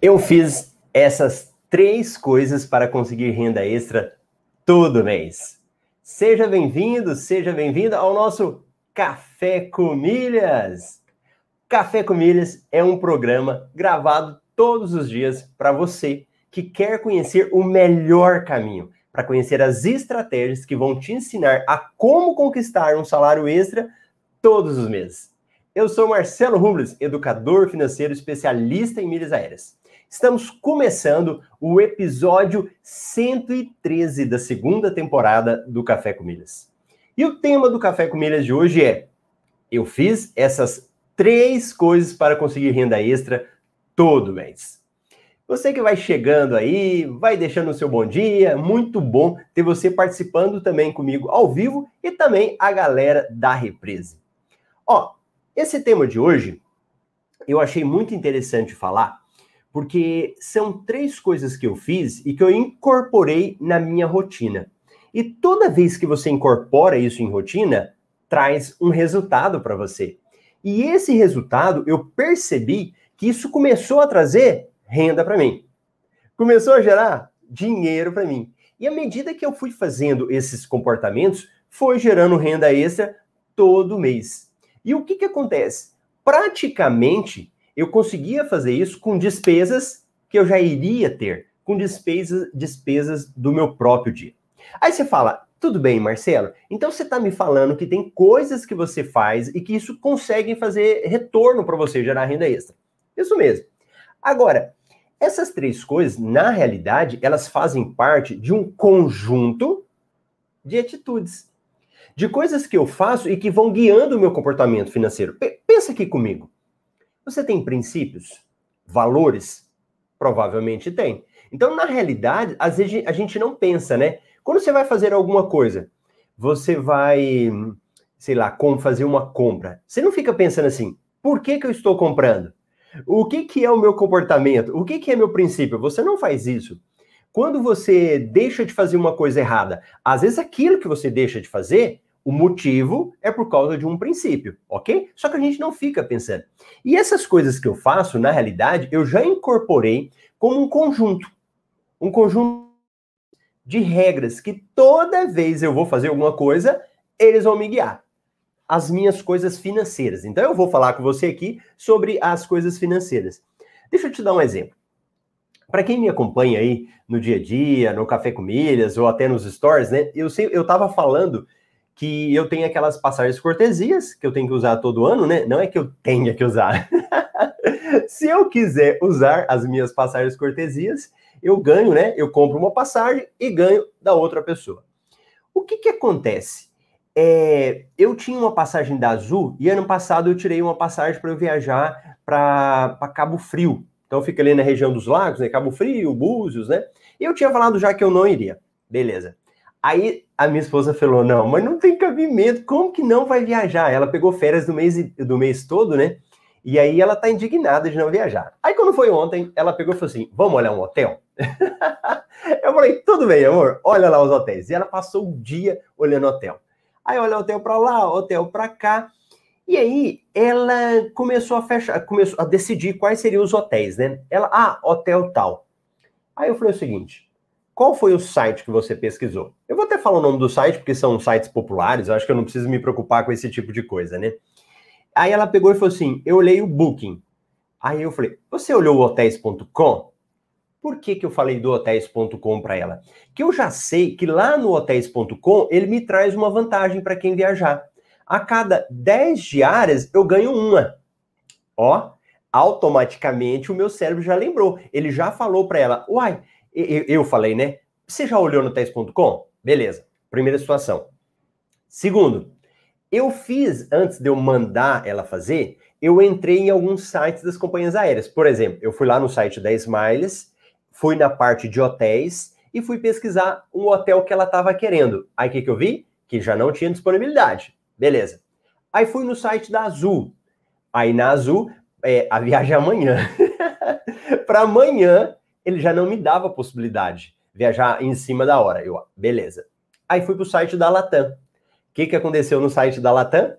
Eu fiz essas três coisas para conseguir renda extra todo mês. Seja bem-vindo, seja bem-vinda ao nosso Café com Milhas. Café com Milhas é um programa gravado todos os dias para você que quer conhecer o melhor caminho, para conhecer as estratégias que vão te ensinar a como conquistar um salário extra todos os meses. Eu sou Marcelo Rubles, educador financeiro especialista em milhas aéreas. Estamos começando o episódio 113 da segunda temporada do Café com Milhas. E o tema do Café com Milhas de hoje é: Eu fiz essas três coisas para conseguir renda extra todo mês. Você que vai chegando aí, vai deixando o seu bom dia, muito bom ter você participando também comigo ao vivo e também a galera da Reprise. Ó, esse tema de hoje eu achei muito interessante falar porque são três coisas que eu fiz e que eu incorporei na minha rotina. E toda vez que você incorpora isso em rotina, traz um resultado para você. E esse resultado, eu percebi que isso começou a trazer renda para mim. Começou a gerar dinheiro para mim. E à medida que eu fui fazendo esses comportamentos, foi gerando renda extra todo mês. E o que, que acontece? Praticamente eu conseguia fazer isso com despesas que eu já iria ter, com despesas, despesas do meu próprio dia. Aí você fala, tudo bem, Marcelo, então você está me falando que tem coisas que você faz e que isso consegue fazer retorno para você, gerar renda extra. Isso mesmo. Agora, essas três coisas, na realidade, elas fazem parte de um conjunto de atitudes, de coisas que eu faço e que vão guiando o meu comportamento financeiro. P pensa aqui comigo. Você tem princípios? Valores? Provavelmente tem. Então, na realidade, às vezes a gente não pensa, né? Quando você vai fazer alguma coisa, você vai, sei lá, como fazer uma compra. Você não fica pensando assim, por que, que eu estou comprando? O que, que é o meu comportamento? O que, que é meu princípio? Você não faz isso. Quando você deixa de fazer uma coisa errada, às vezes aquilo que você deixa de fazer o motivo é por causa de um princípio, ok? Só que a gente não fica pensando. E essas coisas que eu faço, na realidade, eu já incorporei como um conjunto. Um conjunto de regras que toda vez eu vou fazer alguma coisa, eles vão me guiar. As minhas coisas financeiras. Então eu vou falar com você aqui sobre as coisas financeiras. Deixa eu te dar um exemplo. Para quem me acompanha aí no dia a dia, no Café com Milhas ou até nos stories, né? Eu sei, eu falando que eu tenho aquelas passagens cortesias que eu tenho que usar todo ano, né? Não é que eu tenha que usar. Se eu quiser usar as minhas passagens cortesias, eu ganho, né? Eu compro uma passagem e ganho da outra pessoa. O que que acontece? É, eu tinha uma passagem da Azul e ano passado eu tirei uma passagem para eu viajar para Cabo Frio. Então fica ali na região dos lagos, né? Cabo Frio, Búzios, né? E eu tinha falado já que eu não iria. Beleza. Aí a minha esposa falou: não, mas não tem cabimento, como que não vai viajar? Ela pegou férias do mês, do mês todo, né? E aí ela tá indignada de não viajar. Aí quando foi ontem, ela pegou e falou assim: vamos olhar um hotel? eu falei, tudo bem, amor, olha lá os hotéis. E ela passou o dia olhando hotel. Aí olha hotel para lá, hotel para cá. E aí ela começou a fechar, começou a decidir quais seriam os hotéis, né? Ela, ah, hotel tal. Aí eu falei o seguinte: qual foi o site que você pesquisou? Eu vou até falar o nome do site, porque são sites populares, acho que eu não preciso me preocupar com esse tipo de coisa, né? Aí ela pegou e falou assim: eu olhei o Booking. Aí eu falei: você olhou o hotéis.com? Por que, que eu falei do hotéis.com para ela? Que eu já sei que lá no hotéis.com ele me traz uma vantagem para quem viajar. A cada 10 diárias eu ganho uma. Ó, automaticamente o meu cérebro já lembrou. Ele já falou para ela: uai, eu, eu falei, né? Você já olhou no teste.com? Beleza. Primeira situação. Segundo, eu fiz, antes de eu mandar ela fazer, eu entrei em alguns sites das companhias aéreas. Por exemplo, eu fui lá no site da Smiles, fui na parte de hotéis e fui pesquisar um hotel que ela estava querendo. Aí o que, que eu vi? Que já não tinha disponibilidade. Beleza. Aí fui no site da Azul. Aí na Azul, é, a viagem é amanhã. Para amanhã, ele já não me dava possibilidade viajar em cima da hora. Eu, beleza. Aí fui para o site da Latam. O que, que aconteceu no site da Latam?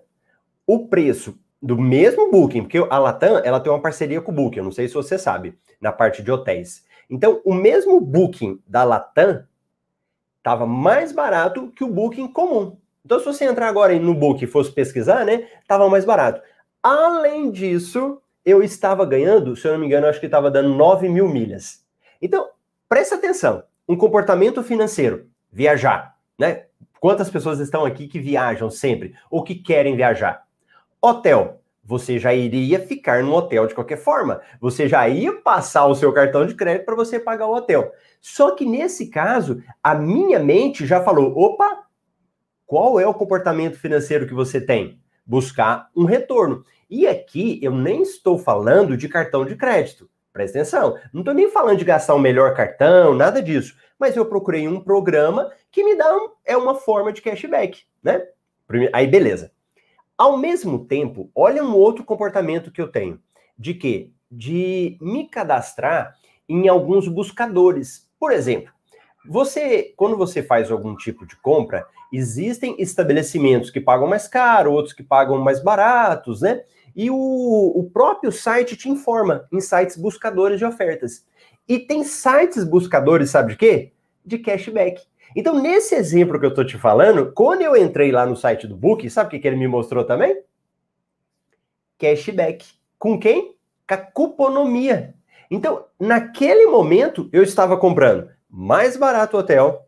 O preço do mesmo Booking, porque a Latam, ela tem uma parceria com o Booking, eu não sei se você sabe, na parte de hotéis. Então, o mesmo Booking da Latam estava mais barato que o Booking comum. Então, se você entrar agora no Booking e fosse pesquisar, né, estava mais barato. Além disso, eu estava ganhando, se eu não me engano, acho que estava dando 9 mil milhas. Então, presta atenção. Um comportamento financeiro, viajar, né? Quantas pessoas estão aqui que viajam sempre ou que querem viajar? Hotel. Você já iria ficar no hotel de qualquer forma. Você já ia passar o seu cartão de crédito para você pagar o hotel. Só que nesse caso, a minha mente já falou: opa, qual é o comportamento financeiro que você tem? Buscar um retorno. E aqui eu nem estou falando de cartão de crédito. Presta atenção. Não estou nem falando de gastar um melhor cartão, nada disso. Mas eu procurei um programa que me dá um, é uma forma de cashback, né? Aí beleza. Ao mesmo tempo, olha um outro comportamento que eu tenho. De quê? De me cadastrar em alguns buscadores. Por exemplo, você, quando você faz algum tipo de compra, existem estabelecimentos que pagam mais caro, outros que pagam mais baratos, né? E o, o próprio site te informa em sites buscadores de ofertas. E tem sites buscadores, sabe de quê? De cashback. Então, nesse exemplo que eu tô te falando, quando eu entrei lá no site do Book, sabe o que, que ele me mostrou também? Cashback. Com quem? Com a cuponomia. Então, naquele momento, eu estava comprando mais barato o hotel,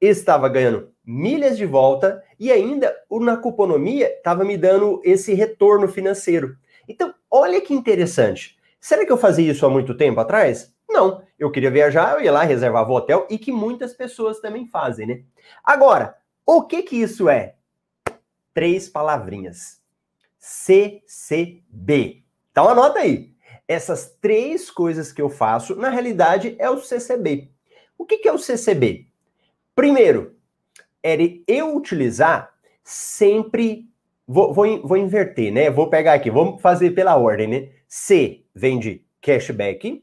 estava ganhando milhas de volta e ainda na cuponomia estava me dando esse retorno financeiro. Então, olha que interessante. Será que eu fazia isso há muito tempo atrás? Não. Eu queria viajar, eu ia lá, reservava o hotel e que muitas pessoas também fazem, né? Agora, o que que isso é? Três palavrinhas. CCB. Então anota aí. Essas três coisas que eu faço, na realidade, é o CCB. O que, que é o CCB? Primeiro, era eu utilizar sempre. Vou, vou, vou inverter, né? Vou pegar aqui, vamos fazer pela ordem, né? C vem de cashback.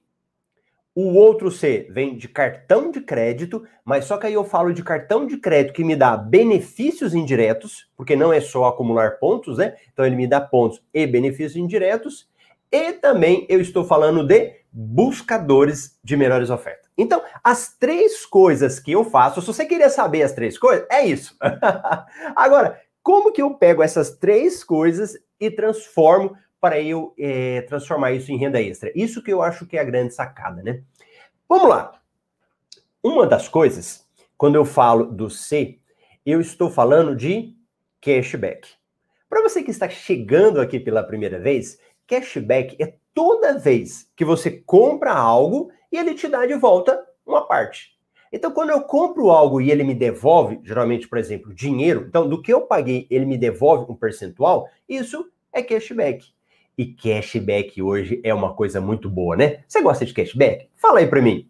O outro C vem de cartão de crédito, mas só que aí eu falo de cartão de crédito que me dá benefícios indiretos, porque não é só acumular pontos, né? Então ele me dá pontos e benefícios indiretos. E também eu estou falando de buscadores de melhores ofertas. Então, as três coisas que eu faço, se você queria saber as três coisas, é isso. Agora, como que eu pego essas três coisas e transformo para eu é, transformar isso em renda extra? Isso que eu acho que é a grande sacada, né? Vamos lá. Uma das coisas, quando eu falo do C, eu estou falando de cashback. Para você que está chegando aqui pela primeira vez, cashback é toda vez que você compra algo e ele te dá de volta uma parte. Então, quando eu compro algo e ele me devolve, geralmente, por exemplo, dinheiro, então do que eu paguei, ele me devolve um percentual, isso é cashback. E cashback hoje é uma coisa muito boa, né? Você gosta de cashback? Fala aí para mim.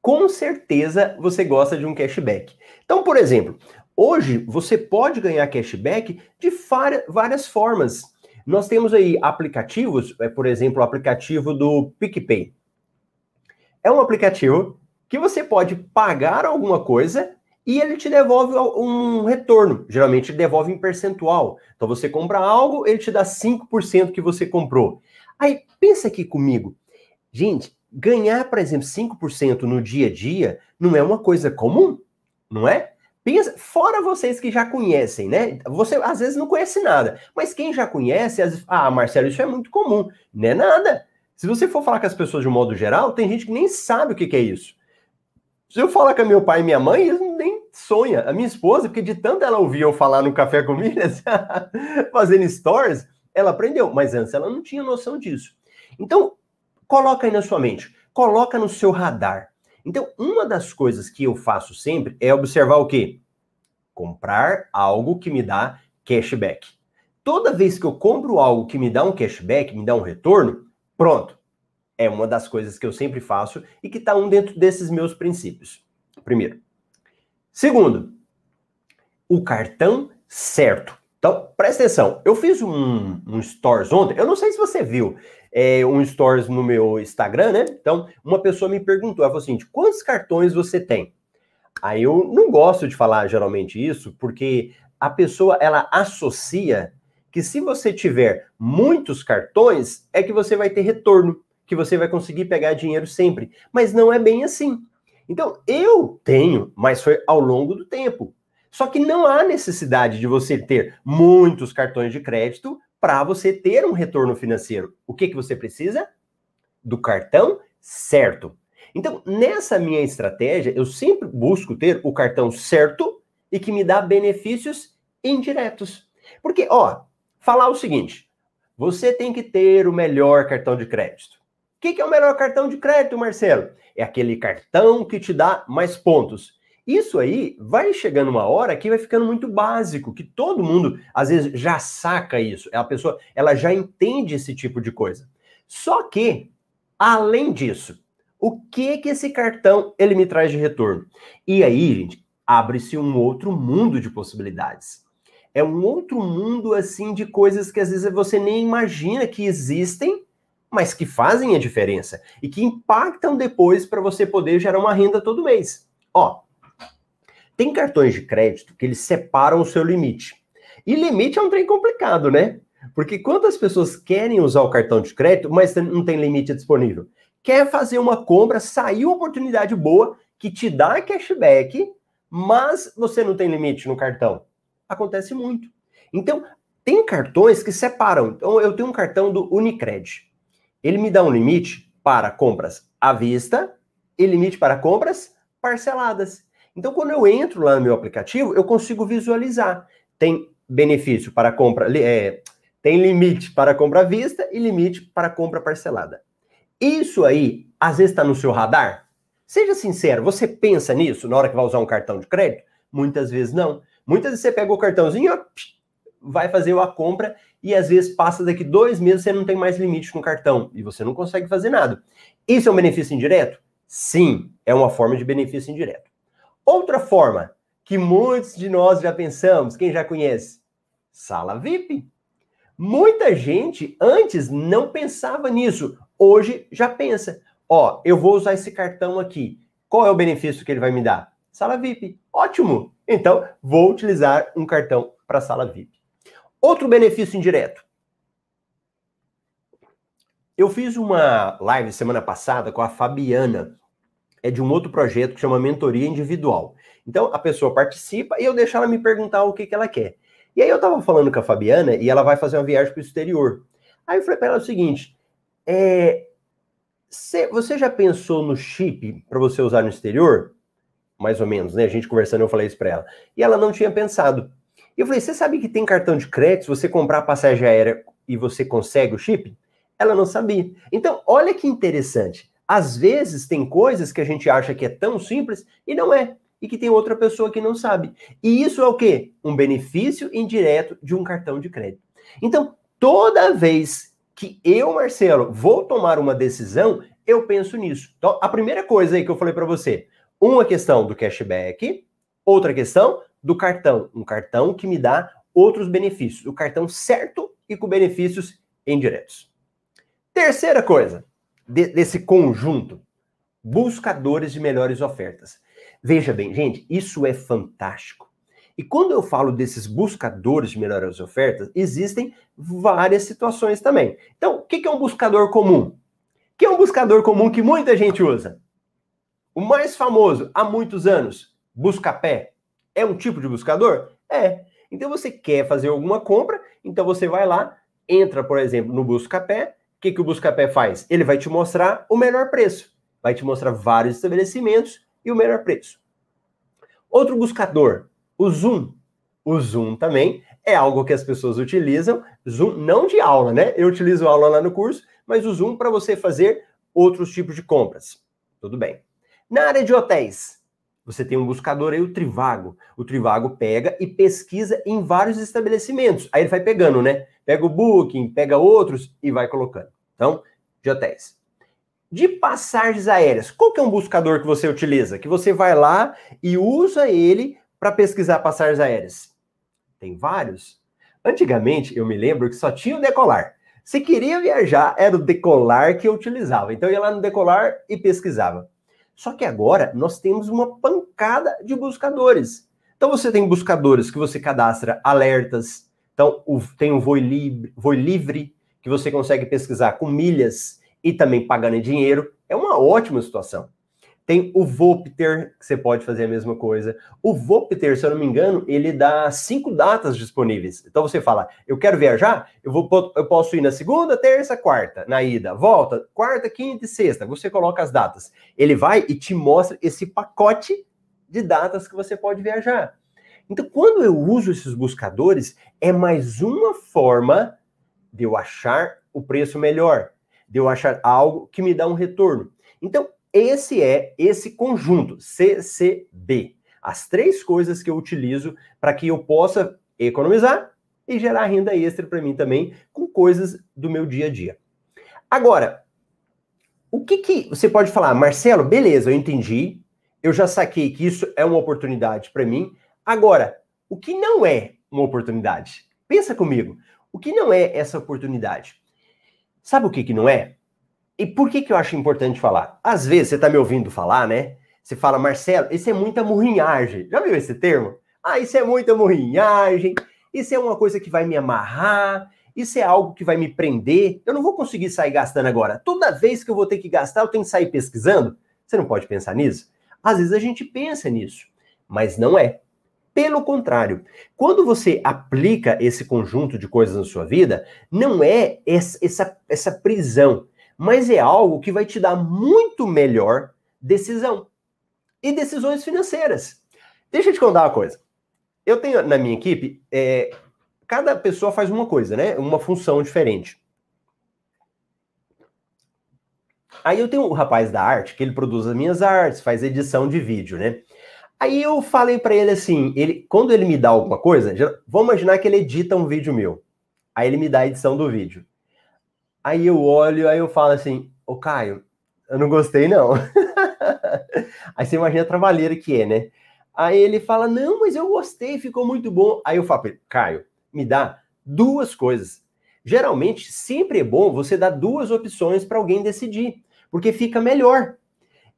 Com certeza você gosta de um cashback. Então, por exemplo, hoje você pode ganhar cashback de várias formas. Nós temos aí aplicativos, é, por exemplo, o aplicativo do PicPay. É um aplicativo que você pode pagar alguma coisa e ele te devolve um retorno. Geralmente ele devolve em percentual. Então você compra algo, ele te dá 5% que você comprou. Aí pensa aqui comigo. Gente, ganhar, por exemplo, 5% no dia a dia não é uma coisa comum, não é? Pensa, fora vocês que já conhecem, né? Você às vezes não conhece nada, mas quem já conhece, vezes, ah, Marcelo, isso é muito comum. Não é nada. Se você for falar com as pessoas de um modo geral, tem gente que nem sabe o que, que é isso. Se eu falar com meu pai e minha mãe, eles nem sonham. A minha esposa, porque de tanto ela ouvir eu falar no Café com Milhas, fazendo stories, ela aprendeu. Mas antes ela não tinha noção disso. Então, coloca aí na sua mente. Coloca no seu radar. Então, uma das coisas que eu faço sempre é observar o quê? Comprar algo que me dá cashback. Toda vez que eu compro algo que me dá um cashback, me dá um retorno, pronto. É uma das coisas que eu sempre faço e que está um dentro desses meus princípios. Primeiro. Segundo, o cartão certo. Então, presta atenção. Eu fiz um, um stories ontem. Eu não sei se você viu é, um stories no meu Instagram, né? Então, uma pessoa me perguntou, ela falou assim, quantos cartões você tem? Aí eu não gosto de falar geralmente isso, porque a pessoa, ela associa que se você tiver muitos cartões, é que você vai ter retorno, que você vai conseguir pegar dinheiro sempre. Mas não é bem assim. Então, eu tenho, mas foi ao longo do tempo. Só que não há necessidade de você ter muitos cartões de crédito para você ter um retorno financeiro. O que, que você precisa? Do cartão certo. Então, nessa minha estratégia, eu sempre busco ter o cartão certo e que me dá benefícios indiretos. Porque, ó, falar o seguinte: você tem que ter o melhor cartão de crédito. O que, que é o melhor cartão de crédito, Marcelo? É aquele cartão que te dá mais pontos. Isso aí vai chegando uma hora que vai ficando muito básico, que todo mundo às vezes já saca isso. A pessoa, ela já entende esse tipo de coisa. Só que, além disso, o que que esse cartão ele me traz de retorno? E aí, gente, abre-se um outro mundo de possibilidades. É um outro mundo assim de coisas que às vezes você nem imagina que existem, mas que fazem a diferença e que impactam depois para você poder gerar uma renda todo mês. Ó, tem cartões de crédito que eles separam o seu limite. E limite é um trem complicado, né? Porque quantas pessoas querem usar o cartão de crédito, mas não tem limite disponível? quer fazer uma compra, saiu uma oportunidade boa que te dá cashback, mas você não tem limite no cartão. Acontece muito. Então, tem cartões que separam. Então, eu tenho um cartão do Unicred. Ele me dá um limite para compras à vista e limite para compras parceladas. Então, quando eu entro lá no meu aplicativo, eu consigo visualizar. Tem benefício para compra, é, tem limite para compra à vista e limite para compra parcelada. Isso aí, às vezes está no seu radar? Seja sincero, você pensa nisso na hora que vai usar um cartão de crédito? Muitas vezes não. Muitas vezes você pega o cartãozinho, vai fazer a compra e às vezes passa daqui dois meses você não tem mais limite no cartão e você não consegue fazer nada. Isso é um benefício indireto? Sim, é uma forma de benefício indireto. Outra forma que muitos de nós já pensamos, quem já conhece? Sala VIP. Muita gente antes não pensava nisso hoje já pensa: ó, eu vou usar esse cartão aqui. Qual é o benefício que ele vai me dar? Sala VIP. Ótimo! Então, vou utilizar um cartão para sala VIP. Outro benefício indireto. Eu fiz uma live semana passada com a Fabiana. É de um outro projeto que chama Mentoria Individual. Então, a pessoa participa e eu deixo ela me perguntar o que, que ela quer. E aí eu estava falando com a Fabiana e ela vai fazer uma viagem para o exterior. Aí eu falei para ela o seguinte: é, você já pensou no chip para você usar no exterior? Mais ou menos, né? A gente conversando, eu falei isso para ela. E ela não tinha pensado. E eu falei: você sabe que tem cartão de crédito, se você comprar passagem aérea e você consegue o chip? Ela não sabia. Então, olha que interessante. Às vezes tem coisas que a gente acha que é tão simples e não é. E que tem outra pessoa que não sabe. E isso é o quê? Um benefício indireto de um cartão de crédito. Então, toda vez que eu, Marcelo, vou tomar uma decisão, eu penso nisso. Então, a primeira coisa aí que eu falei para você, uma questão do cashback, outra questão do cartão, um cartão que me dá outros benefícios, o cartão certo e com benefícios indiretos. Terceira coisa de, desse conjunto, buscadores de melhores ofertas. Veja bem, gente, isso é fantástico. E quando eu falo desses buscadores de melhores ofertas, existem várias situações também. Então, o que é um buscador comum? O que é um buscador comum que muita gente usa? O mais famoso há muitos anos, Buscapé. É um tipo de buscador? É. Então você quer fazer alguma compra, então você vai lá, entra, por exemplo, no Buscapé. O que, que o Buscapé faz? Ele vai te mostrar o melhor preço. Vai te mostrar vários estabelecimentos e o melhor preço. Outro buscador, o Zoom. O Zoom também é algo que as pessoas utilizam. Zoom não de aula, né? Eu utilizo aula lá no curso, mas o Zoom para você fazer outros tipos de compras. Tudo bem. Na área de hotéis, você tem um buscador aí, o Trivago. O Trivago pega e pesquisa em vários estabelecimentos. Aí ele vai pegando, né? Pega o Booking, pega outros e vai colocando. Então, de hotéis. De passagens aéreas, qual que é um buscador que você utiliza? Que você vai lá e usa ele para pesquisar passagens aéreas? Tem vários. Antigamente, eu me lembro que só tinha o decolar. Se queria viajar, era o decolar que eu utilizava. Então eu ia lá no decolar e pesquisava. Só que agora nós temos uma pancada de buscadores. Então você tem buscadores que você cadastra alertas. Então, o, tem o Voi Livre, Livre, que você consegue pesquisar com milhas e também pagando em dinheiro. É uma ótima situação. Tem o Vopter, que você pode fazer a mesma coisa. O Vopter, se eu não me engano, ele dá cinco datas disponíveis. Então você fala, eu quero viajar, eu, vou, eu posso ir na segunda, terça, quarta, na ida. Volta, quarta, quinta e sexta. Você coloca as datas. Ele vai e te mostra esse pacote de datas que você pode viajar. Então, quando eu uso esses buscadores, é mais uma forma de eu achar o preço melhor, de eu achar algo que me dá um retorno. Então, esse é esse conjunto, CCB. As três coisas que eu utilizo para que eu possa economizar e gerar renda extra para mim também com coisas do meu dia a dia. Agora, o que, que você pode falar, Marcelo? Beleza, eu entendi, eu já saquei que isso é uma oportunidade para mim. Agora, o que não é uma oportunidade? Pensa comigo. O que não é essa oportunidade? Sabe o que, que não é? E por que, que eu acho importante falar? Às vezes você está me ouvindo falar, né? Você fala, Marcelo, isso é muita murrinhagem. Já viu esse termo? Ah, isso é muita murrinhagem, isso é uma coisa que vai me amarrar, isso é algo que vai me prender. Eu não vou conseguir sair gastando agora. Toda vez que eu vou ter que gastar, eu tenho que sair pesquisando. Você não pode pensar nisso? Às vezes a gente pensa nisso, mas não é. Pelo contrário, quando você aplica esse conjunto de coisas na sua vida, não é essa, essa prisão mas é algo que vai te dar muito melhor decisão e decisões financeiras. Deixa eu te contar uma coisa. Eu tenho na minha equipe, é, cada pessoa faz uma coisa, né? Uma função diferente. Aí eu tenho o um rapaz da arte, que ele produz as minhas artes, faz edição de vídeo, né? Aí eu falei para ele assim, ele, quando ele me dá alguma coisa, já, vamos imaginar que ele edita um vídeo meu. Aí ele me dá a edição do vídeo. Aí eu olho, aí eu falo assim, ô Caio, eu não gostei não. aí você imagina a trabalheira que é, né? Aí ele fala, não, mas eu gostei, ficou muito bom. Aí eu falo, Caio, me dá duas coisas. Geralmente, sempre é bom você dar duas opções para alguém decidir, porque fica melhor.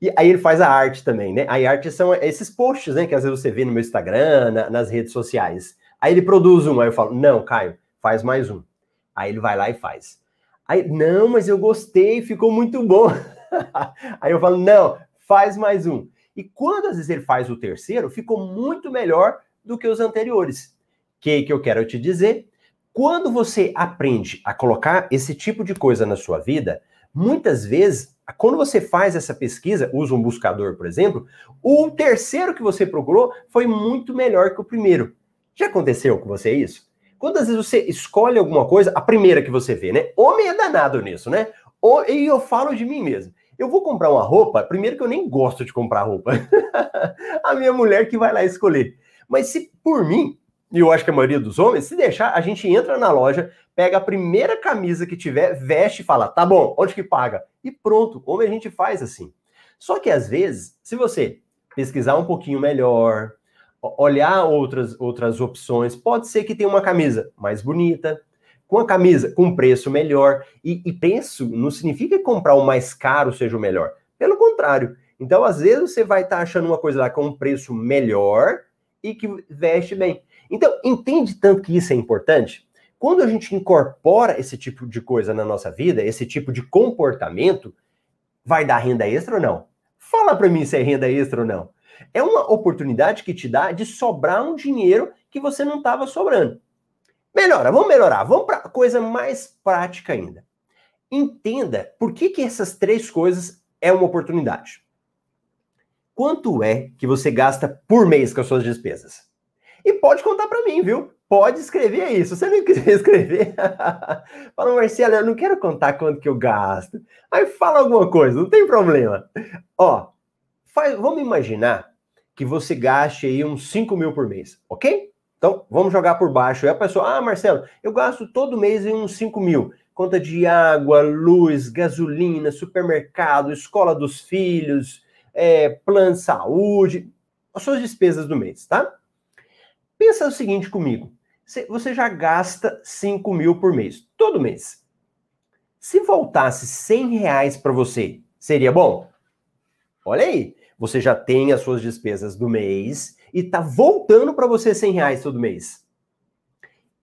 E aí ele faz a arte também, né? A arte são esses posts, né? Que às vezes você vê no meu Instagram, na, nas redes sociais. Aí ele produz um, aí eu falo, não, Caio, faz mais um. Aí ele vai lá e faz. Aí, não, mas eu gostei, ficou muito bom. Aí eu falo, não, faz mais um. E quando às vezes ele faz o terceiro, ficou muito melhor do que os anteriores. O que, que eu quero te dizer? Quando você aprende a colocar esse tipo de coisa na sua vida, muitas vezes, quando você faz essa pesquisa, usa um buscador, por exemplo, o terceiro que você procurou foi muito melhor que o primeiro. Já aconteceu com você isso? Quantas vezes você escolhe alguma coisa, a primeira que você vê, né? Homem é danado nisso, né? E eu falo de mim mesmo. Eu vou comprar uma roupa, primeiro que eu nem gosto de comprar roupa. a minha mulher que vai lá escolher. Mas se por mim, e eu acho que a maioria dos homens, se deixar, a gente entra na loja, pega a primeira camisa que tiver, veste e fala, tá bom, onde que paga? E pronto, homem a gente faz assim. Só que às vezes, se você pesquisar um pouquinho melhor, olhar outras, outras opções. Pode ser que tenha uma camisa mais bonita, com a camisa com preço melhor. E, e preço não significa que comprar o mais caro seja o melhor. Pelo contrário. Então, às vezes, você vai estar tá achando uma coisa lá com um preço melhor e que veste bem. Então, entende tanto que isso é importante? Quando a gente incorpora esse tipo de coisa na nossa vida, esse tipo de comportamento, vai dar renda extra ou não? Fala para mim se é renda extra ou não. É uma oportunidade que te dá de sobrar um dinheiro que você não estava sobrando. Melhora, vamos melhorar. Vamos para coisa mais prática ainda. Entenda por que, que essas três coisas é uma oportunidade. Quanto é que você gasta por mês com as suas despesas? E pode contar para mim, viu? Pode escrever aí. Se você não quiser escrever, fala, Marcelo, eu não quero contar quanto que eu gasto. Aí fala alguma coisa, não tem problema. Ó, faz, vamos imaginar que você gaste aí uns 5 mil por mês, ok? Então, vamos jogar por baixo. E a pessoa, ah, Marcelo, eu gasto todo mês em uns 5 mil. Conta de água, luz, gasolina, supermercado, escola dos filhos, é, plano de saúde, as suas despesas do mês, tá? Pensa o seguinte comigo. Você já gasta 5 mil por mês, todo mês. Se voltasse 100 reais para você, seria bom? Olha aí, você já tem as suas despesas do mês e tá voltando para você 100 reais todo mês.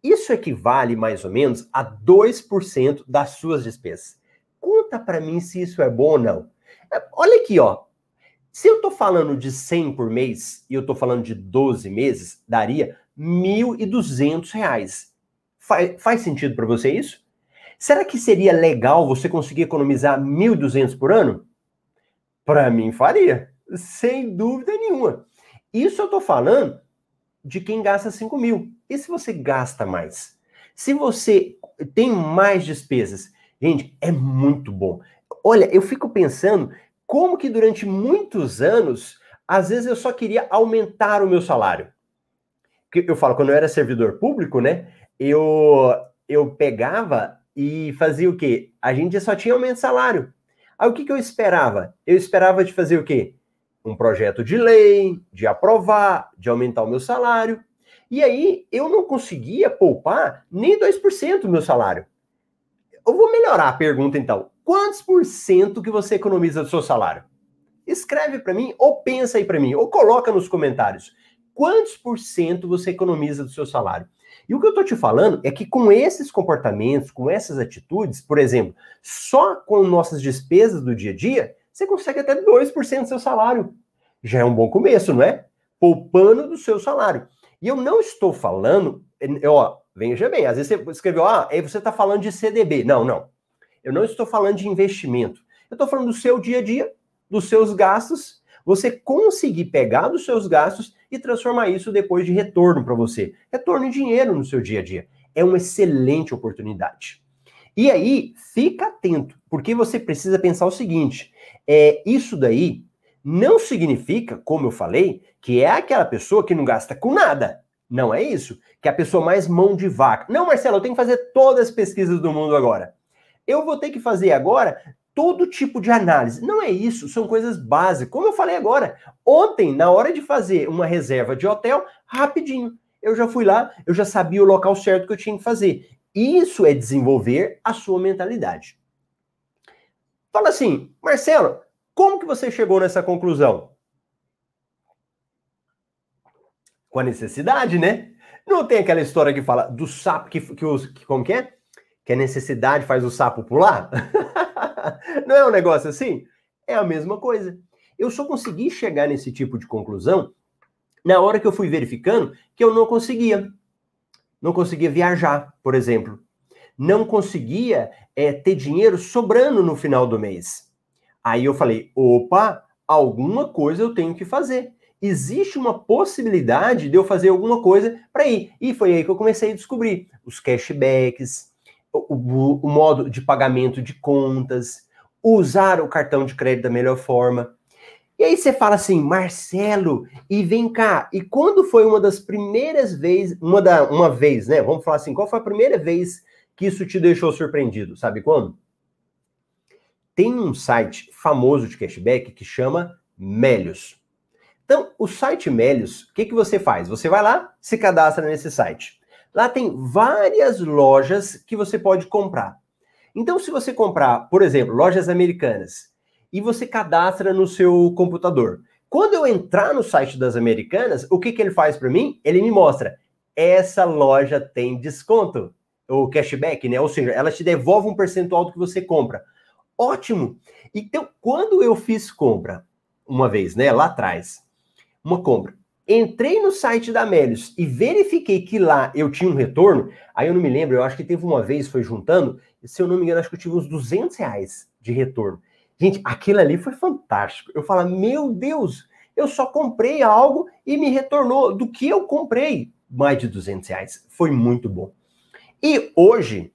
Isso equivale mais ou menos a 2% das suas despesas. Conta para mim se isso é bom ou não. É, olha aqui, ó. Se eu tô falando de 100 por mês e eu tô falando de 12 meses, daria R$ 1.200. Faz, faz sentido para você isso? Será que seria legal você conseguir economizar 1.200 por ano? Para mim faria, sem dúvida nenhuma. Isso eu estou falando de quem gasta 5 mil. E se você gasta mais? Se você tem mais despesas, gente, é muito bom. Olha, eu fico pensando como que durante muitos anos, às vezes eu só queria aumentar o meu salário. Eu falo, quando eu era servidor público, né? Eu, eu pegava e fazia o quê? A gente só tinha aumento de salário. Aí o que, que eu esperava? Eu esperava de fazer o quê? Um projeto de lei, de aprovar, de aumentar o meu salário. E aí eu não conseguia poupar nem 2% do meu salário. Eu vou melhorar a pergunta então. Quantos por cento que você economiza do seu salário? Escreve para mim ou pensa aí para mim ou coloca nos comentários. Quantos por cento você economiza do seu salário? E o que eu estou te falando é que com esses comportamentos, com essas atitudes, por exemplo, só com nossas despesas do dia a dia, você consegue até 2% do seu salário. Já é um bom começo, não é? Poupando do seu salário. E eu não estou falando, ó, veja bem, às vezes você escreveu, ah, aí você está falando de CDB. Não, não. Eu não estou falando de investimento. Eu estou falando do seu dia a dia, dos seus gastos, você conseguir pegar dos seus gastos e transformar isso depois de retorno para você. Retorno em dinheiro no seu dia a dia. É uma excelente oportunidade. E aí, fica atento, porque você precisa pensar o seguinte: é, isso daí não significa, como eu falei, que é aquela pessoa que não gasta com nada. Não é isso. Que é a pessoa mais mão de vaca. Não, Marcelo, eu tenho que fazer todas as pesquisas do mundo agora. Eu vou ter que fazer agora todo tipo de análise. Não é isso, são coisas básicas. Como eu falei agora, ontem, na hora de fazer uma reserva de hotel, rapidinho, eu já fui lá, eu já sabia o local certo que eu tinha que fazer. Isso é desenvolver a sua mentalidade. Fala assim, Marcelo, como que você chegou nessa conclusão? Com a necessidade, né? Não tem aquela história que fala do sapo que, que, que como que é? Que a necessidade faz o sapo pular? Não é um negócio assim? É a mesma coisa. Eu só consegui chegar nesse tipo de conclusão na hora que eu fui verificando que eu não conseguia. Não conseguia viajar, por exemplo. Não conseguia é, ter dinheiro sobrando no final do mês. Aí eu falei: opa, alguma coisa eu tenho que fazer. Existe uma possibilidade de eu fazer alguma coisa para ir. E foi aí que eu comecei a descobrir os cashbacks, o, o, modo de pagamento de contas, usar o cartão de crédito da melhor forma. E aí você fala assim, Marcelo, e vem cá, e quando foi uma das primeiras vezes, uma, da, uma vez, né? Vamos falar assim, qual foi a primeira vez que isso te deixou surpreendido? Sabe quando? Tem um site famoso de cashback que chama Melios. Então, o site Melios, o que, que você faz? Você vai lá, se cadastra nesse site. Lá tem várias lojas que você pode comprar. Então, se você comprar, por exemplo, lojas americanas, e você cadastra no seu computador, quando eu entrar no site das americanas, o que, que ele faz para mim? Ele me mostra, essa loja tem desconto, ou cashback, né? Ou seja, ela te devolve um percentual do que você compra. Ótimo! Então, quando eu fiz compra, uma vez, né, lá atrás, uma compra, entrei no site da Melios e verifiquei que lá eu tinha um retorno, aí eu não me lembro, eu acho que teve uma vez, foi juntando, se eu não me engano, acho que eu tive uns 200 reais de retorno. Gente, aquilo ali foi fantástico. Eu falo, meu Deus, eu só comprei algo e me retornou do que eu comprei mais de 200 reais. Foi muito bom. E hoje,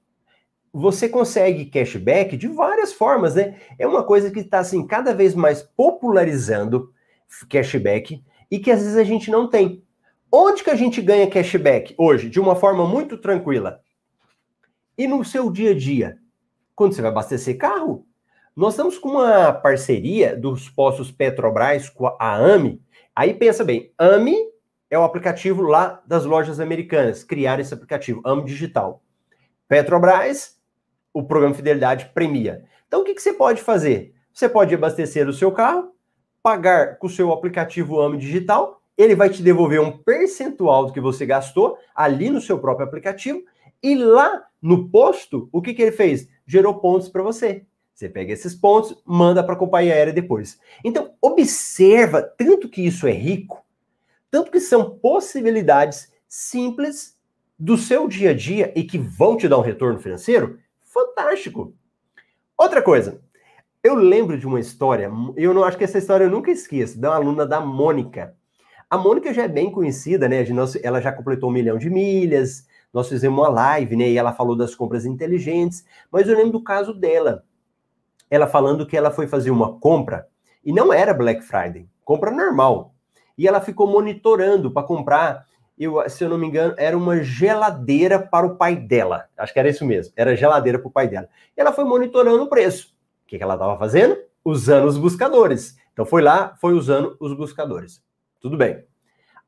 você consegue cashback de várias formas, né? É uma coisa que está assim cada vez mais popularizando cashback e que às vezes a gente não tem. Onde que a gente ganha cashback hoje de uma forma muito tranquila? E no seu dia a dia, quando você vai abastecer carro, nós estamos com uma parceria dos postos Petrobras com a AMI. Aí pensa bem, AMI é o aplicativo lá das lojas americanas, criar esse aplicativo, AMI Digital. Petrobras, o programa Fidelidade premia. Então o que, que você pode fazer? Você pode abastecer o seu carro pagar com o seu aplicativo AME Digital ele vai te devolver um percentual do que você gastou ali no seu próprio aplicativo e lá no posto, o que, que ele fez? Gerou pontos para você. Você pega esses pontos, manda para a companhia aérea depois. Então, observa tanto que isso é rico, tanto que são possibilidades simples do seu dia a dia e que vão te dar um retorno financeiro fantástico. Outra coisa, eu lembro de uma história, eu não acho que essa história eu nunca esqueço, da aluna da Mônica. A Mônica já é bem conhecida, né? Ela já completou um milhão de milhas, nós fizemos uma live, né? E ela falou das compras inteligentes, mas eu lembro do caso dela. Ela falando que ela foi fazer uma compra e não era Black Friday, compra normal. E ela ficou monitorando para comprar, eu, se eu não me engano, era uma geladeira para o pai dela. Acho que era isso mesmo, era geladeira para o pai dela. E ela foi monitorando o preço. Que, que ela estava fazendo? Usando os buscadores. Então foi lá, foi usando os buscadores. Tudo bem.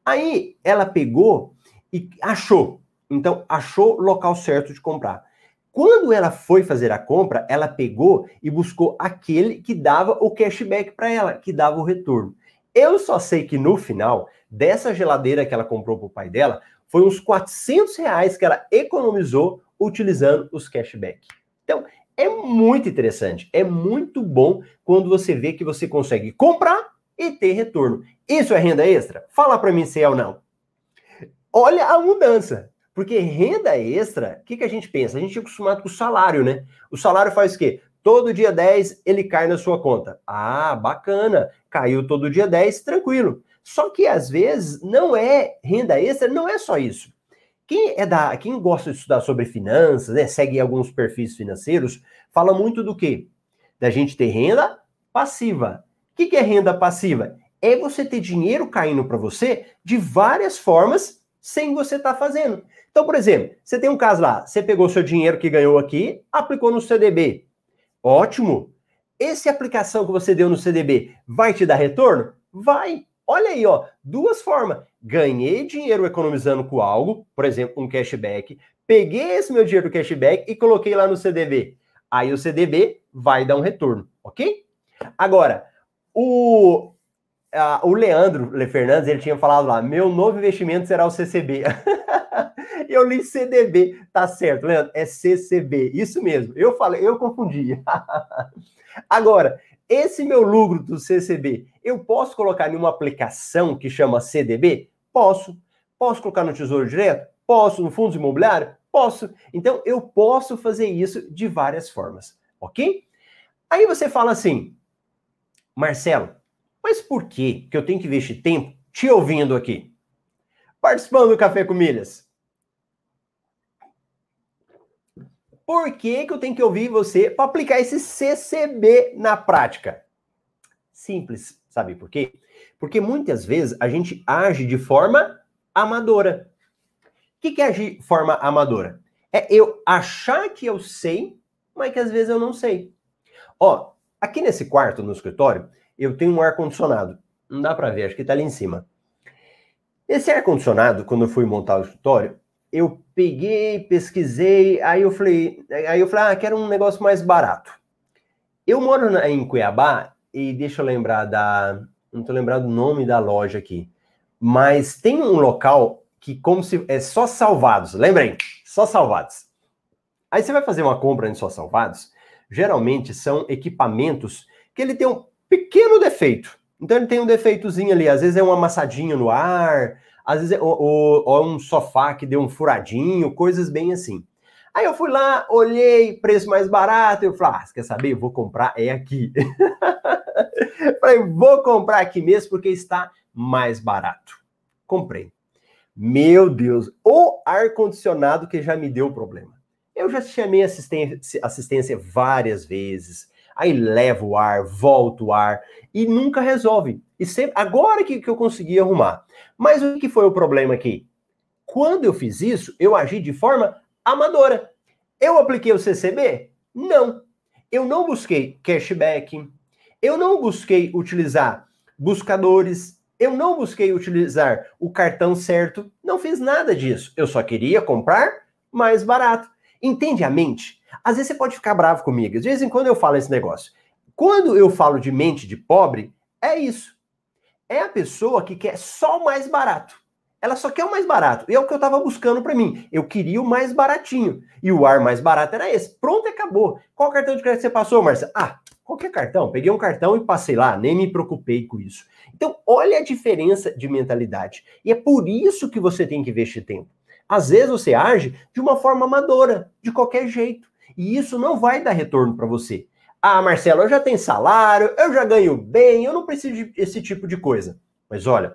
Aí ela pegou e achou então, achou o local certo de comprar. Quando ela foi fazer a compra, ela pegou e buscou aquele que dava o cashback para ela, que dava o retorno. Eu só sei que no final dessa geladeira que ela comprou para o pai dela, foi uns 400 reais que ela economizou utilizando os cashback. Então, é muito interessante, é muito bom quando você vê que você consegue comprar e ter retorno. Isso é renda extra? Fala para mim se é ou não. Olha a mudança. Porque renda extra, o que, que a gente pensa? A gente é acostumado com o salário, né? O salário faz o quê? Todo dia 10 ele cai na sua conta. Ah, bacana. Caiu todo dia 10, tranquilo. Só que às vezes não é renda extra, não é só isso. Quem é da, quem gosta de estudar sobre finanças, né, segue alguns perfis financeiros, fala muito do quê? Da gente ter renda passiva. O que, que é renda passiva? É você ter dinheiro caindo para você de várias formas sem você estar tá fazendo. Então, por exemplo, você tem um caso lá, você pegou seu dinheiro que ganhou aqui, aplicou no CDB. Ótimo. Essa aplicação que você deu no CDB vai te dar retorno? Vai. Olha aí, ó, duas formas. Ganhei dinheiro economizando com algo, por exemplo, um cashback. Peguei esse meu dinheiro do cashback e coloquei lá no CDB. Aí o CDB vai dar um retorno, ok? Agora, o, o Leandro Le Fernandes, ele tinha falado lá, meu novo investimento será o CCB. eu li CDB, tá certo, Leandro, é CCB, isso mesmo. Eu falei, eu confundi. Agora, esse meu lucro do CCB, eu posso colocar em uma aplicação que chama CDB? Posso. Posso colocar no Tesouro Direto? Posso. No fundo imobiliário? Posso. Então, eu posso fazer isso de várias formas, ok? Aí você fala assim, Marcelo, mas por que que eu tenho que investir tempo te ouvindo aqui? Participando do Café com Milhas. Por que, que eu tenho que ouvir você para aplicar esse CCB na prática? Simples, sabe por quê? Porque muitas vezes a gente age de forma amadora. O que, que é agir de forma amadora? É eu achar que eu sei, mas que às vezes eu não sei. Ó, aqui nesse quarto, no escritório, eu tenho um ar-condicionado. Não dá para ver, acho que tá ali em cima. Esse ar-condicionado, quando eu fui montar o escritório, eu peguei, pesquisei, aí eu falei, aí eu falei, ah, quero um negócio mais barato. Eu moro na, em Cuiabá e deixa eu lembrar da, não tô lembrado do nome da loja aqui, mas tem um local que como se é só salvados, lembrem, só salvados. Aí você vai fazer uma compra em só salvados, geralmente são equipamentos que ele tem um pequeno defeito. Então ele tem um defeitozinho ali, às vezes é um amassadinho no ar, às vezes, ou, ou, ou um sofá que deu um furadinho, coisas bem assim. Aí eu fui lá, olhei, preço mais barato, eu falei, ah, quer saber? Eu vou comprar, é aqui. falei, vou comprar aqui mesmo porque está mais barato. Comprei. Meu Deus, o ar-condicionado que já me deu problema. Eu já chamei assistência, assistência várias vezes, aí levo o ar, volto o ar, e nunca resolve. E sempre, agora que, que eu consegui arrumar. Mas o que foi o problema aqui? Quando eu fiz isso, eu agi de forma amadora. Eu apliquei o CCB? Não. Eu não busquei cashback. Eu não busquei utilizar buscadores. Eu não busquei utilizar o cartão certo. Não fiz nada disso. Eu só queria comprar mais barato. Entende a mente? Às vezes você pode ficar bravo comigo. De vez em quando eu falo esse negócio. Quando eu falo de mente de pobre, é isso. é a pessoa que quer só o mais barato. Ela só quer o mais barato. E é o que eu estava buscando para mim. Eu queria o mais baratinho. E o ar mais barato era esse. Pronto, acabou. Qual cartão de crédito você passou, Marcia? Ah, qualquer cartão. Peguei um cartão e passei lá. Nem me preocupei com isso. Então, olha a diferença de mentalidade. E é por isso que você tem que investir tempo. Às vezes você age de uma forma amadora, de qualquer jeito. E isso não vai dar retorno para você. Ah, Marcelo, eu já tenho salário, eu já ganho bem, eu não preciso desse tipo de coisa. Mas olha,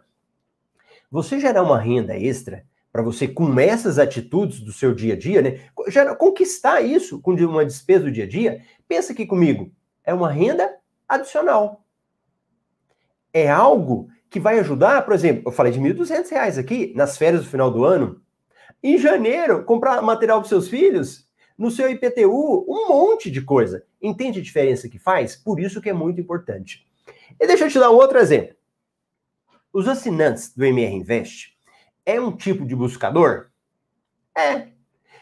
você gerar uma renda extra para você com essas atitudes do seu dia a dia, né? Já conquistar isso com uma despesa do dia a dia, pensa aqui comigo, é uma renda adicional. É algo que vai ajudar, por exemplo, eu falei de R$ 1.200 aqui nas férias do final do ano. Em janeiro, comprar material para seus filhos, no seu IPTU, um monte de coisa. Entende a diferença que faz? Por isso que é muito importante. E deixa eu te dar um outro exemplo. Os assinantes do MR Invest é um tipo de buscador? É.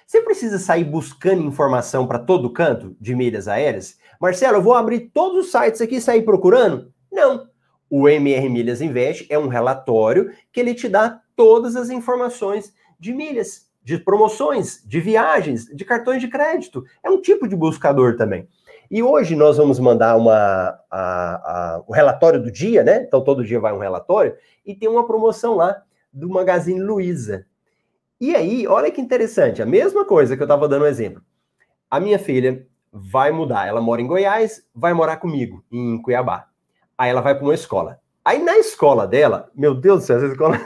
Você precisa sair buscando informação para todo canto de milhas aéreas? Marcelo, eu vou abrir todos os sites aqui e sair procurando? Não. O MR Milhas Invest é um relatório que ele te dá todas as informações de milhas de promoções, de viagens, de cartões de crédito. É um tipo de buscador também. E hoje nós vamos mandar uma, a, a, o relatório do dia, né? Então todo dia vai um relatório, e tem uma promoção lá do Magazine Luiza. E aí, olha que interessante, a mesma coisa que eu estava dando um exemplo. A minha filha vai mudar, ela mora em Goiás, vai morar comigo em Cuiabá. Aí ela vai para uma escola. Aí na escola dela, meu Deus do céu, essa escola.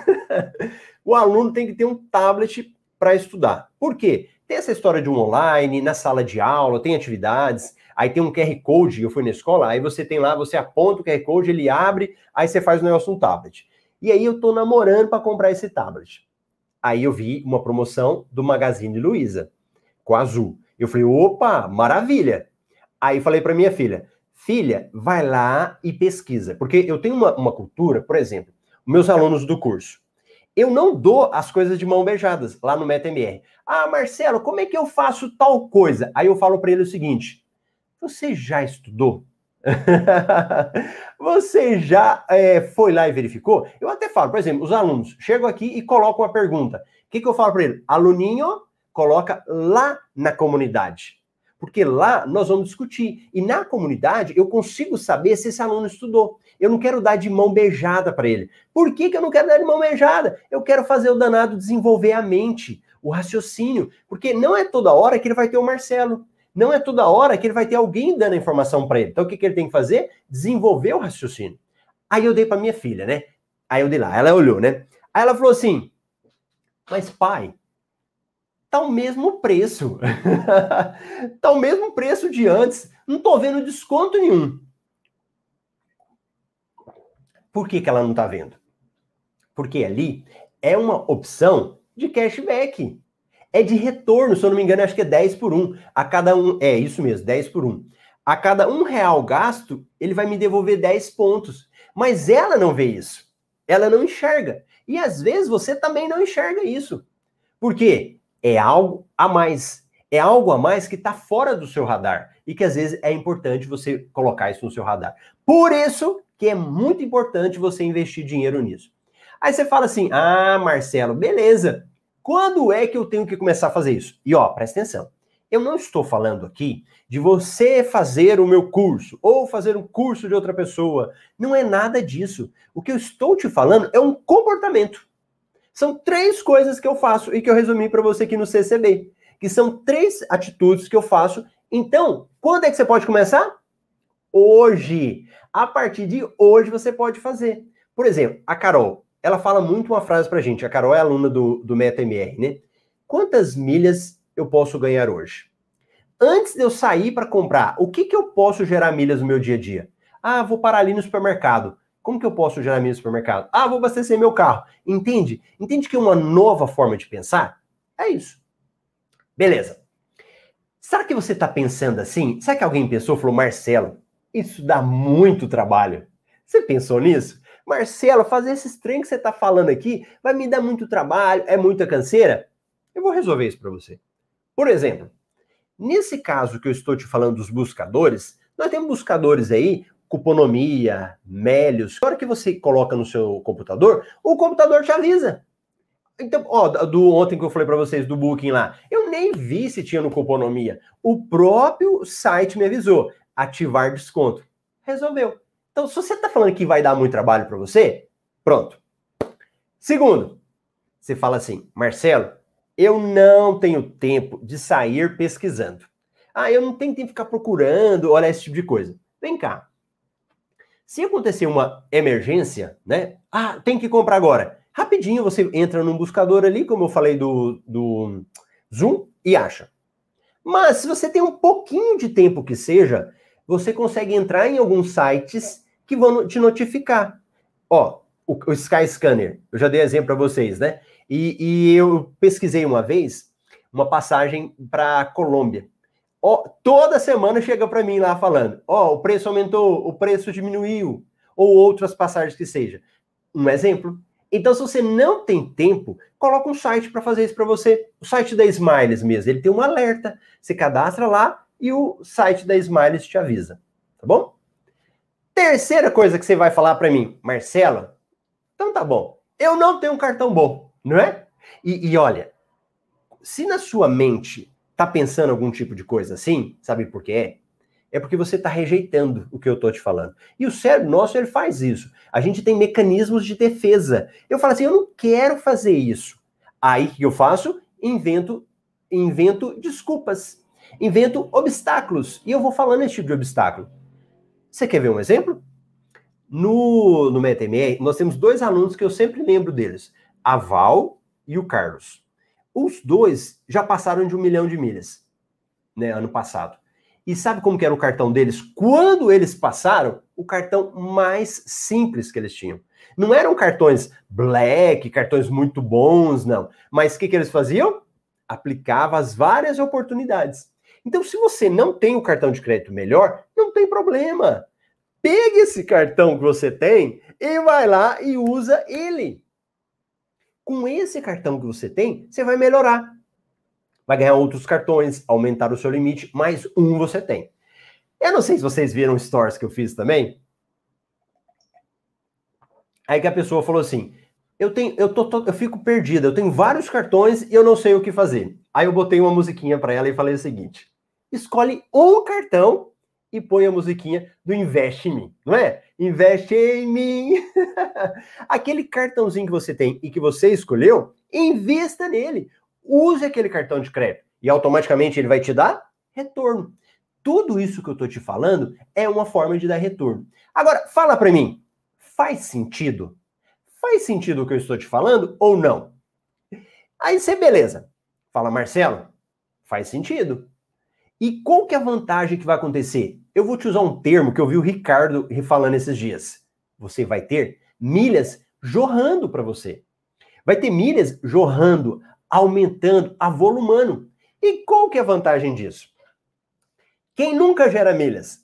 o aluno tem que ter um tablet para estudar. Por quê? Tem essa história de um online, na sala de aula, tem atividades, aí tem um QR Code, eu fui na escola, aí você tem lá, você aponta o QR Code, ele abre, aí você faz o negócio no tablet. E aí eu tô namorando para comprar esse tablet. Aí eu vi uma promoção do Magazine Luiza, com azul. Eu falei, opa, maravilha. Aí falei para minha filha, filha, vai lá e pesquisa. Porque eu tenho uma, uma cultura, por exemplo, meus alunos do curso, eu não dou as coisas de mão beijadas lá no MetaMR. Ah, Marcelo, como é que eu faço tal coisa? Aí eu falo para ele o seguinte: você já estudou? você já é, foi lá e verificou? Eu até falo, por exemplo, os alunos chegam aqui e colocam uma pergunta. O que, que eu falo para ele? Aluninho, coloca lá na comunidade. Porque lá nós vamos discutir. E na comunidade eu consigo saber se esse aluno estudou. Eu não quero dar de mão beijada para ele. Por que, que eu não quero dar de mão beijada? Eu quero fazer o danado desenvolver a mente, o raciocínio. Porque não é toda hora que ele vai ter o Marcelo. Não é toda hora que ele vai ter alguém dando a informação para ele. Então o que, que ele tem que fazer? Desenvolver o raciocínio. Aí eu dei para minha filha, né? Aí eu dei lá, ela olhou, né? Aí ela falou assim: Mas pai, tá o mesmo preço. tá o mesmo preço de antes. Não tô vendo desconto nenhum. Por que, que ela não está vendo? Porque ali é uma opção de cashback. É de retorno, se eu não me engano, acho que é 10 por 1. A cada um. É isso mesmo, 10 por 1. A cada um real gasto, ele vai me devolver 10 pontos. Mas ela não vê isso. Ela não enxerga. E às vezes você também não enxerga isso. Por quê? É algo a mais. É algo a mais que está fora do seu radar. E que às vezes é importante você colocar isso no seu radar. Por isso que é muito importante você investir dinheiro nisso. Aí você fala assim: ah, Marcelo, beleza. Quando é que eu tenho que começar a fazer isso? E ó, presta atenção. Eu não estou falando aqui de você fazer o meu curso ou fazer um curso de outra pessoa. Não é nada disso. O que eu estou te falando é um comportamento. São três coisas que eu faço e que eu resumi para você aqui no CCB, que são três atitudes que eu faço. Então, quando é que você pode começar? Hoje. A partir de hoje você pode fazer. Por exemplo, a Carol, ela fala muito uma frase pra gente. A Carol é aluna do, do MetaMR, né? Quantas milhas eu posso ganhar hoje? Antes de eu sair para comprar, o que, que eu posso gerar milhas no meu dia a dia? Ah, vou parar ali no supermercado. Como que eu posso gerar milhas no supermercado? Ah, vou abastecer meu carro. Entende? Entende que é uma nova forma de pensar? É isso. Beleza. Será que você está pensando assim? Será que alguém pensou, falou, Marcelo, isso dá muito trabalho. Você pensou nisso? Marcelo, fazer esses trem que você está falando aqui vai me dar muito trabalho, é muita canseira? Eu vou resolver isso para você. Por exemplo, nesse caso que eu estou te falando dos buscadores, nós temos buscadores aí Cuponomia, Melios. Na hora que você coloca no seu computador, o computador te avisa. Então, ó, do ontem que eu falei para vocês do Booking lá, eu nem vi se tinha no Cuponomia. O próprio site me avisou, ativar desconto. Resolveu. Então, se você está falando que vai dar muito trabalho para você, pronto. Segundo, você fala assim, Marcelo, eu não tenho tempo de sair pesquisando. Ah, eu não tenho tempo de ficar procurando, olha esse tipo de coisa. Vem cá. Se acontecer uma emergência, né? Ah, tem que comprar agora. Rapidinho você entra num buscador ali, como eu falei do, do Zoom, e acha. Mas se você tem um pouquinho de tempo que seja, você consegue entrar em alguns sites que vão te notificar. Ó, o, o Sky Scanner, eu já dei exemplo para vocês, né? E, e, eu pesquisei uma vez uma passagem para Colômbia. Ó, toda semana chega para mim lá falando: ó, o preço aumentou, o preço diminuiu, ou outras passagens que seja. Um exemplo. Então, se você não tem tempo, coloca um site para fazer isso para você. O site da Smiles mesmo, ele tem um alerta. Você cadastra lá e o site da Smiles te avisa, tá bom? Terceira coisa que você vai falar para mim, Marcelo, então tá bom. Eu não tenho um cartão bom, não é? E, e olha, se na sua mente tá pensando algum tipo de coisa assim, sabe por quê? É? é porque você está rejeitando o que eu estou te falando. E o cérebro nosso, ele faz isso. A gente tem mecanismos de defesa. Eu falo assim, eu não quero fazer isso. Aí o que eu faço? Invento, invento desculpas. Invento obstáculos. E eu vou falando esse tipo de obstáculo. Você quer ver um exemplo? No, no MetaMR, nós temos dois alunos que eu sempre lembro deles. A Val e o Carlos. Os dois já passaram de um milhão de milhas, né, ano passado. E sabe como que era o cartão deles? Quando eles passaram, o cartão mais simples que eles tinham. Não eram cartões black, cartões muito bons, não. Mas o que, que eles faziam? Aplicava as várias oportunidades. Então, se você não tem o cartão de crédito melhor, não tem problema. Pegue esse cartão que você tem e vai lá e usa ele. Com esse cartão que você tem, você vai melhorar vai ganhar outros cartões, aumentar o seu limite, mais um você tem. Eu não sei se vocês viram stories que eu fiz também. Aí que a pessoa falou assim: eu tenho, eu tô, tô eu fico perdida, eu tenho vários cartões e eu não sei o que fazer. Aí eu botei uma musiquinha para ela e falei o seguinte: escolhe um cartão e põe a musiquinha do Investe em mim, não é? Investe em mim. Aquele cartãozinho que você tem e que você escolheu, investa nele use aquele cartão de crédito e automaticamente ele vai te dar retorno. Tudo isso que eu estou te falando é uma forma de dar retorno. Agora, fala para mim, faz sentido? Faz sentido o que eu estou te falando ou não? Aí você, beleza. Fala, Marcelo, faz sentido. E qual que é a vantagem que vai acontecer? Eu vou te usar um termo que eu vi o Ricardo falando esses dias. Você vai ter milhas jorrando para você. Vai ter milhas jorrando aumentando, avolumando. E qual que é a vantagem disso? Quem nunca gera milhas?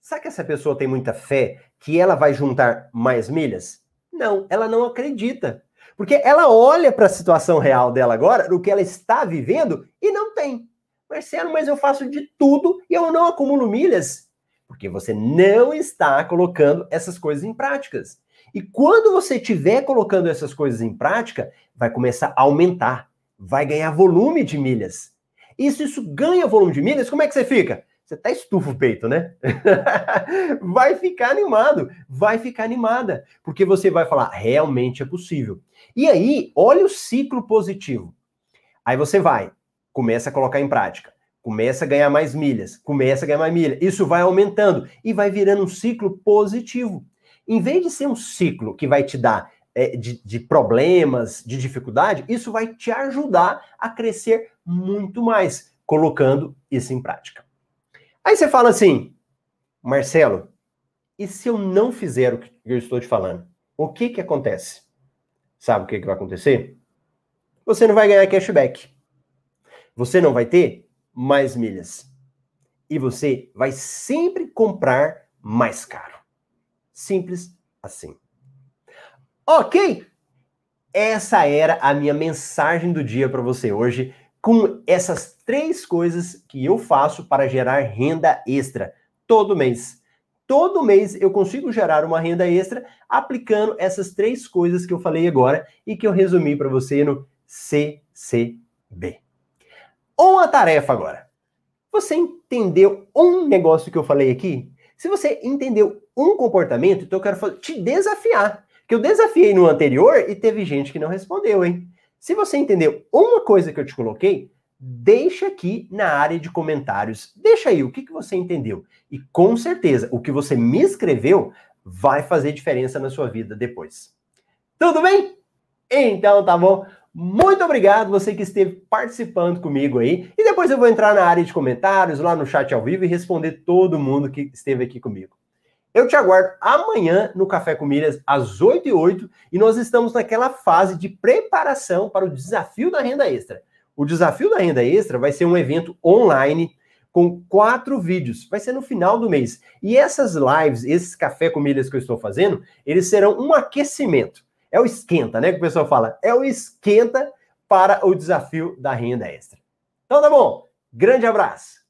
Será que essa pessoa tem muita fé que ela vai juntar mais milhas? Não, ela não acredita. Porque ela olha para a situação real dela agora, do que ela está vivendo, e não tem. Marcelo, mas eu faço de tudo e eu não acumulo milhas. Porque você não está colocando essas coisas em práticas. E quando você estiver colocando essas coisas em prática, vai começar a aumentar, vai ganhar volume de milhas. E se isso ganha volume de milhas, como é que você fica? Você tá estufa o peito, né? vai ficar animado, vai ficar animada, porque você vai falar, realmente é possível. E aí, olha o ciclo positivo. Aí você vai, começa a colocar em prática, começa a ganhar mais milhas, começa a ganhar mais milhas. Isso vai aumentando e vai virando um ciclo positivo. Em vez de ser um ciclo que vai te dar é, de, de problemas, de dificuldade, isso vai te ajudar a crescer muito mais, colocando isso em prática. Aí você fala assim, Marcelo, e se eu não fizer o que eu estou te falando? O que que acontece? Sabe o que, que vai acontecer? Você não vai ganhar cashback. Você não vai ter mais milhas. E você vai sempre comprar mais caro. Simples assim. Ok? Essa era a minha mensagem do dia para você hoje, com essas três coisas que eu faço para gerar renda extra todo mês. todo mês eu consigo gerar uma renda extra aplicando essas três coisas que eu falei agora e que eu resumi para você no CCB. Uma tarefa agora. Você entendeu um negócio que eu falei aqui? Se você entendeu um comportamento, então eu quero te desafiar. Que eu desafiei no anterior e teve gente que não respondeu, hein? Se você entendeu uma coisa que eu te coloquei, deixa aqui na área de comentários. Deixa aí o que, que você entendeu. E com certeza, o que você me escreveu vai fazer diferença na sua vida depois. Tudo bem? Então tá bom. Muito obrigado você que esteve participando comigo aí. E depois eu vou entrar na área de comentários, lá no chat ao vivo e responder todo mundo que esteve aqui comigo. Eu te aguardo amanhã no Café com Milhas, às 8 e 8 e nós estamos naquela fase de preparação para o desafio da renda extra. O desafio da renda extra vai ser um evento online com quatro vídeos. Vai ser no final do mês. E essas lives, esses café com milhas que eu estou fazendo, eles serão um aquecimento. É o esquenta, né? Que o pessoal fala. É o esquenta para o desafio da renda extra. Então tá bom. Grande abraço.